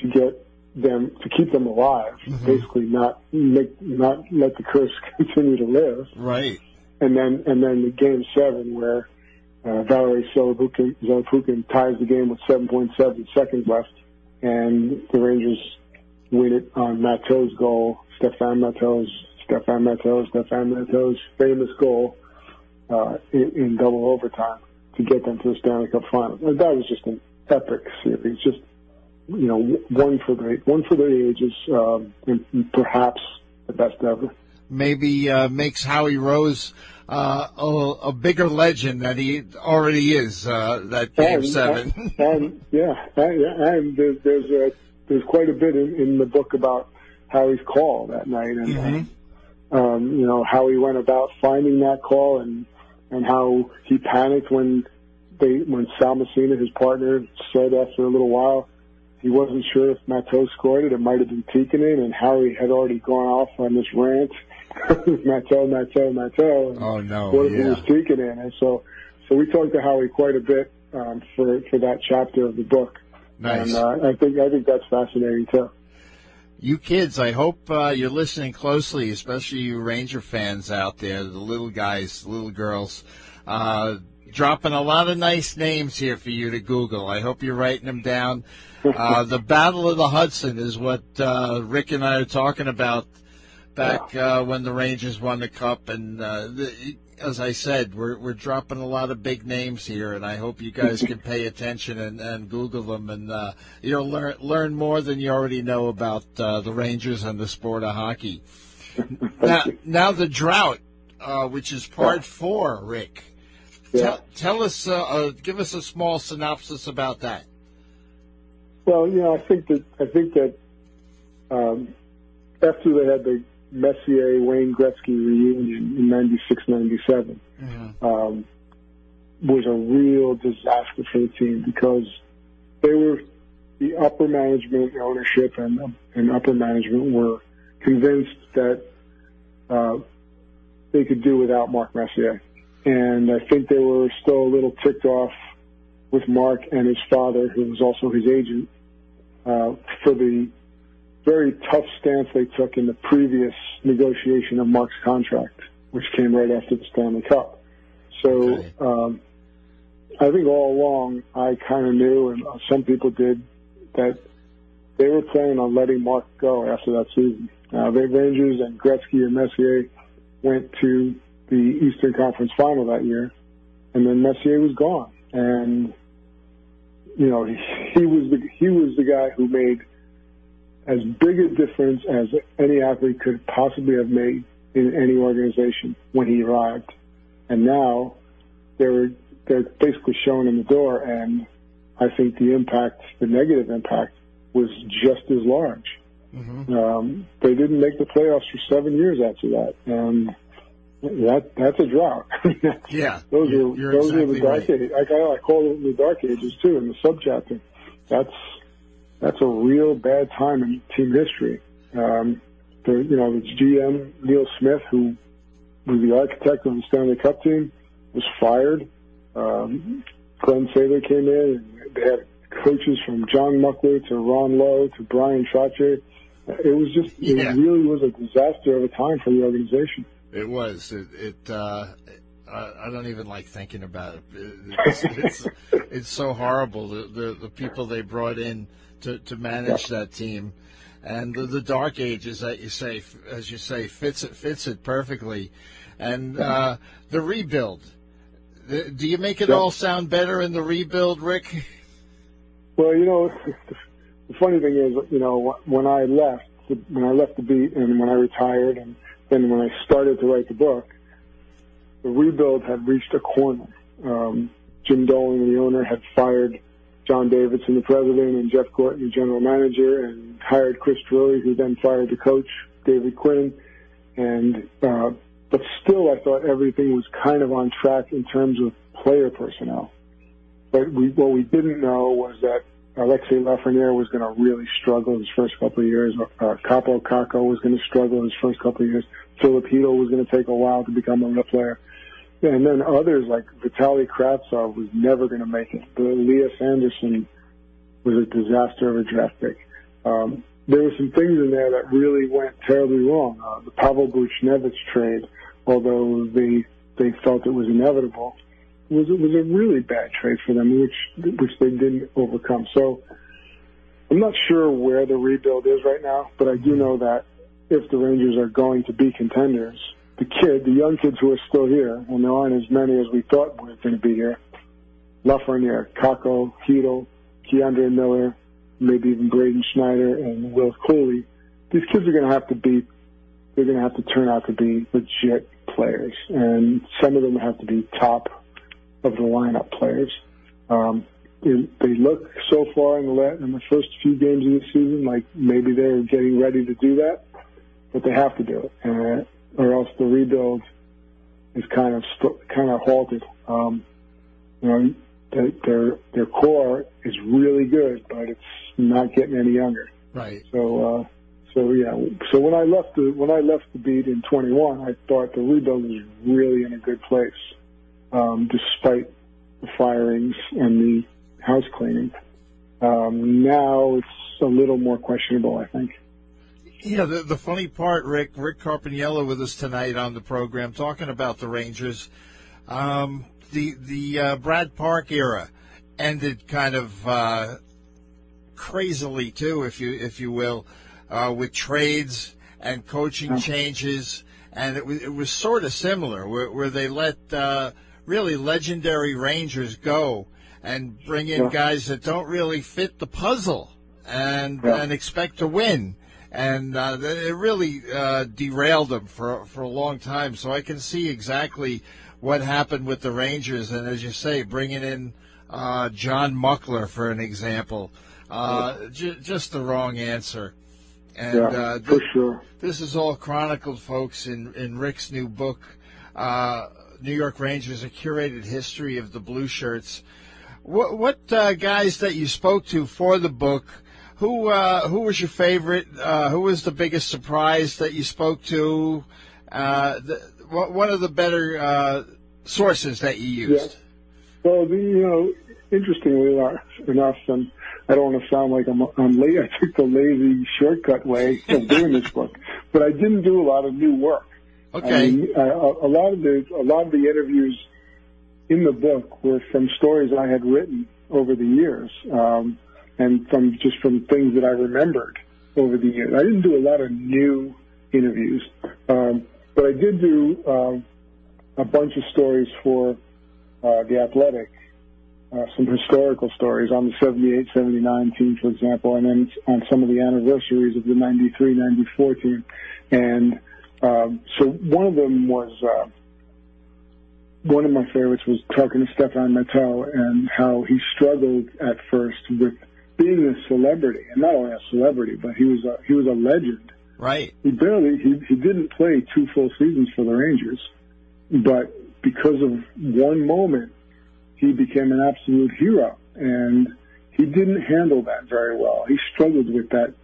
to get them to keep them alive, mm-hmm. basically not make not let the curse continue to live. Right. And then and then the game seven where uh, Valeri Zelepukin ties the game with 7.7 seconds left, and the Rangers win it on Matteau's goal, Stefan Matteau's Stefan Matteau, Stefan Matteau's famous goal uh, in, in double overtime to get them to the Stanley Cup final. That was just an epic series, just you know, one for the one for the ages, um, and perhaps the best ever. Maybe uh, makes Howie Rose uh, a, a, bigger legend than he already is. Uh, that game and, seven. And, and yeah, and, and there's there's, a, there's quite a bit in, in, the book about Howie's call that night, and mm-hmm. um, you know how he went about finding that call, and and how he panicked when they when Sal Messina, his partner, said after a little while he wasn't sure if Matteau scored it. It might have been Tikkanen, and Harry had already gone off on this rant. Matteau, Matteau, Matteau. Oh no! What if yeah. it was Tikkanen? And so, so we talked to Howie quite a bit um, for for that chapter of the book. Nice. And uh, I think I think that's fascinating too. You kids, I hope uh, you're listening closely, especially you Ranger fans out there, the little guys, little girls. Uh, dropping a lot of nice names here for you to Google. I hope you're writing them down. Uh, the Battle of the Hudson is what uh, Rick and I are talking about back uh, when the Rangers won the Cup. And uh, the, as I said, we're we're dropping a lot of big names here, and I hope you guys can pay attention and, and Google them, and uh, you'll learn learn more than you already know about uh, the Rangers and the sport of hockey. now, now the drought, which is part four, Rick. Yeah. Tell, tell us, give us a small synopsis about that. Well, you know, I think that I think that um, after they had the Messier Wayne Gretzky reunion in '96, '97, mm-hmm. um, was a real disaster for the team because they were the upper management, ownership, and and upper management were convinced that uh, they could do without Mark Messier, and I think they were still a little ticked off with Mark and his father, who was also his agent, uh, for the very tough stance they took in the previous negotiation of Mark's contract, which came right after the Stanley Cup. So um, I think all along I kind of knew, and some people did, that they were planning on letting Mark go after that season. Uh, the Rangers and Gretzky and Messier went to the Eastern Conference Final that year, and then Messier was gone. And you know, he, he was the he was the guy who made as big a difference as any athlete could possibly have made in any organization when he arrived. And now they're they're basically shown in the door, and I think the impact, the negative impact, was just as large. Mm-hmm. Um, they didn't make the playoffs for seven years after that, and that that's a drought. yeah, those are those exactly are the dark right. ages. I, I call it the dark ages too in the subchapter. That's that's a real bad time in team history. Um, the you know the GM Neil Smith, who was the architect of the Stanley Cup team, was fired. Um, Glenn Sather came in, and they had coaches from John Muckler to Ron Low to Bryan Trottier. It was just yeah. it really was a disaster of a time for the organization. It was. It. it uh, I, don't even like thinking about it. It's, it's, it's so horrible. The, the, the people they brought in to to manage that team, and the, the dark ages that you say, as you say, fits it fits it perfectly, and uh, the rebuild. Do you make it all sound better in the rebuild, Rick? Well, you know, the funny thing is, you know, when I left, when I left the beat, and when I retired, and then when I started to write the book, the rebuild had reached a corner. Um, Jim Dolan, the owner, had fired John Davidson, the president, and Jeff Gorton, the general manager, and hired Chris Drury, who then fired the coach, David Quinn. And uh, but still, I thought everything was kind of on track in terms of player personnel. But we, what we didn't know was that Alexis Lafreniere was going to really struggle his first couple of years. Uh, Kaapo Kakko was going to struggle his first couple of years. Filip Chytil was going to take a while to become a real player. And then others like Vitaly Kravtsov was never going to make it. The Elias Andersson was a disaster of a draft pick. Um, there were some things in there that really went terribly wrong. Uh, the Pavel Buchnevich trade, although they they felt it was inevitable, was it was a really bad trade for them, which which they didn't overcome. So I'm not sure where the rebuild is right now, but I do know that if the Rangers are going to be contenders, the kid, the young kids who are still here, and there aren't as many as we thought were going to be here, Lafreniere, Kakko, Chytil, K'Andre Miller, maybe even Braden Schneider and Will Cuylle, these kids are going to have to be, they're going to have to turn out to be legit players. And some of them have to be top of the lineup players. Um, they, they look so far in the, in the first few games of the season like maybe they're getting ready to do that, but they have to do it, uh, or else the rebuild is kind of st- kind of halted. Um, you know, their, their their core is really good, but it's not getting any younger. Right. So, uh, so yeah. So when I left the when I left the beat in 21, I thought the rebuild was really in a good place, um, despite the firings and the house cleaning. Um, now it's a little more questionable, I think. Yeah, the, the funny part, Rick, Rick Carpiniello with us tonight on the program, talking about the Rangers. Um, the the uh, Brad Park era ended kind of uh, crazily too, if you if you will, uh, with trades and coaching changes, and it was it was sort of similar where, where they let uh, really legendary Rangers go and bring in Yeah. guys that don't really fit the puzzle and Yeah. and expect to win. And uh, it really uh, derailed them for for a long time. So I can see exactly what happened with the Rangers, and as you say, bringing in uh, John Muckler for an example, uh, j- just the wrong answer. And Yeah, uh, for sure. this is all chronicled, folks, in, in Rick's new book, uh, New York Rangers: A Curated History of the Blue Shirts. What, what uh, guys that you spoke to for the book? Who uh, who was your favorite? Uh, who was the biggest surprise that you spoke to? Uh, the, one one of the better uh, sources that you used. Well, the, you know, interestingly enough, and I don't want to sound like I'm, I'm late. I took the lazy shortcut way of doing this book, but I didn't do a lot of new work. Okay. I mean, I, a lot of the a lot of the interviews in the book were from stories I had written over the years, um, and from just from things that I remembered over the years. I didn't do a lot of new interviews, um, but I did do um, a bunch of stories for uh, the Athletic, uh, some historical stories on the 78, 79 team, for example, and then on some of the anniversaries of the 93, 94 team. And um, so one of them was uh, one of my favorites was talking to Stefan Matteau and how he struggled at first with being a celebrity, and not only a celebrity, but he was a he was a legend. Right. He barely he he didn't play two full seasons for the Rangers, but because of one moment, he became an absolute hero, and he didn't handle that very well. He struggled with that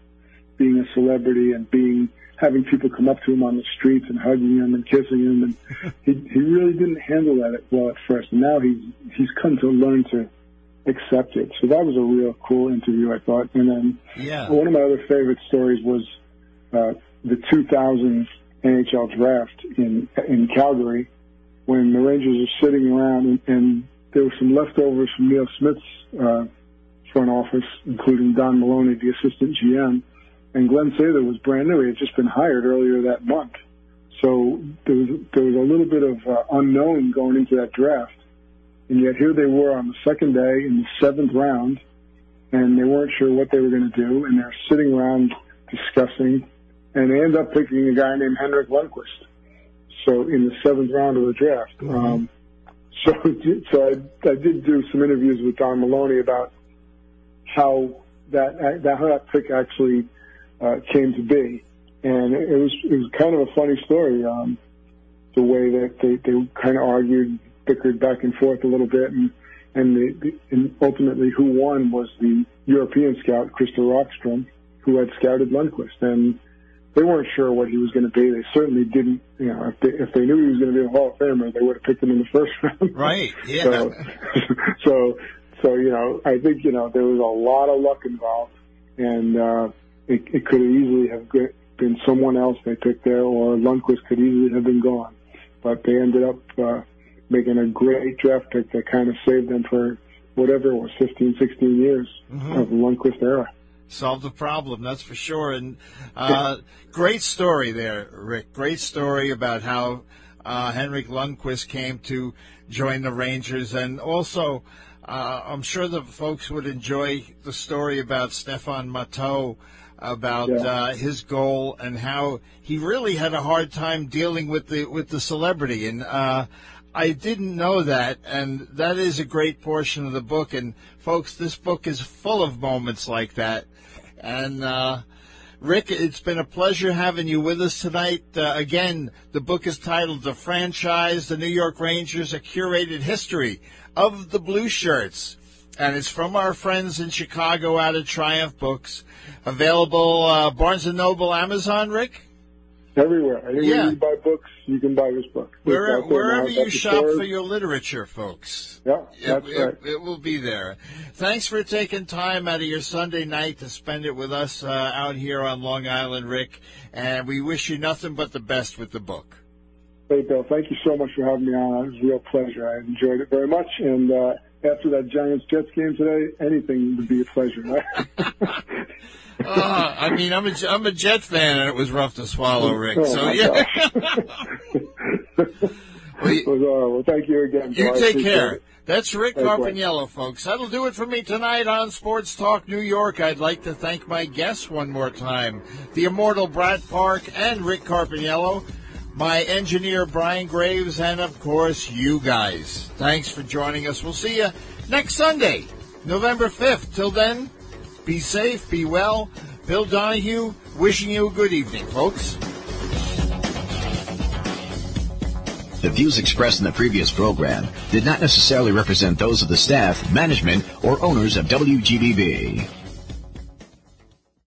being a celebrity and being having people come up to him on the streets and hugging him and kissing him, and he he really didn't handle that well at first. And now he's he's come to learn to accept it. So that was a real cool interview, I thought. And then Yeah. one of my other favorite stories was uh, the 2000 NHL draft in in Calgary when the Rangers were sitting around and, and there were some leftovers from Neil Smith's uh, front office, including Don Maloney, the assistant GM, and Glenn Sather was brand new. He had just been hired earlier that month, so there was there was a little bit of uh, unknown going into that draft, and yet here they were on the second day in the seventh round, and they weren't sure what they were going to do, and they're sitting around discussing, and they end up picking a guy named Henrik Lundqvist. So in the seventh round of the draft. Um, so so I, I did do some interviews with Don Maloney about how that that how that pick actually uh, came to be, and it was it was kind of a funny story. Um, the way that they, they kind of argued, bickered back and forth a little bit, and and, the, and ultimately who won was the European scout Christer Rockström, who had scouted Lundqvist, and they weren't sure what he was going to be. They certainly didn't, you know, if they, if they knew he was going to be a Hall of Famer, they would have picked him in the first round. Right. Yeah. So, so, so you know, I think you know there was a lot of luck involved, and uh, it, it could easily have been someone else they picked there, or Lundqvist could easily have been gone, but they ended up uh, making a great draft pick that kind of saved them for whatever it was, 15, 16 years mm-hmm. of the Lundqvist era solved the problem, that's for sure. And uh, great story there, Rick. Great story about how uh, Henrik Lundqvist came to join the Rangers, and also uh, I'm sure the folks would enjoy the story about Stefan Matteau. About yeah. uh, his goal and how he really had a hard time dealing with the with the celebrity, and uh, I didn't know that, and that is a great portion of the book. And folks, this book is full of moments like that. And uh, Rick, it's been a pleasure having you with us tonight. Uh, again, the book is titled "The Franchise: The New York Rangers: A Curated History of the Blue Shirts," and it's from our friends in Chicago out of Triumph Books. Available uh, Barnes and Noble, Amazon. Rick. Everywhere. Anywhere yeah. you buy books, you can buy this book. Where, wherever you shop stores. for your literature, folks. Yeah, that's it, right. It, it, will be there. Thanks for taking time out of your Sunday night to spend it with us uh, out here on Long Island, Rick. And we wish you nothing but the best with the book. Hey, Bill, thank you so much for having me on. It was a real pleasure. I enjoyed it very much. And uh, after that Giants Jets game today, anything would be a pleasure. Right? uh, I mean, I'm a I'm a Jet fan, and it was rough to swallow, Rick. Oh, so yeah. well, you, well, thank you again. You take care. It. That's Rick Carpiniello, folks. That'll do it for me tonight on Sports Talk New York. I'd like to thank my guests one more time the immortal Brad Park and Rick Carpiniello, my engineer Brian Graves, and of course, you guys. Thanks for joining us. We'll see you next Sunday, November 5th. Till then, be safe, be well. Bill Donohue wishing you a good evening, folks. The views expressed in the previous program did not necessarily represent those of the staff, management, or owners of WGBB.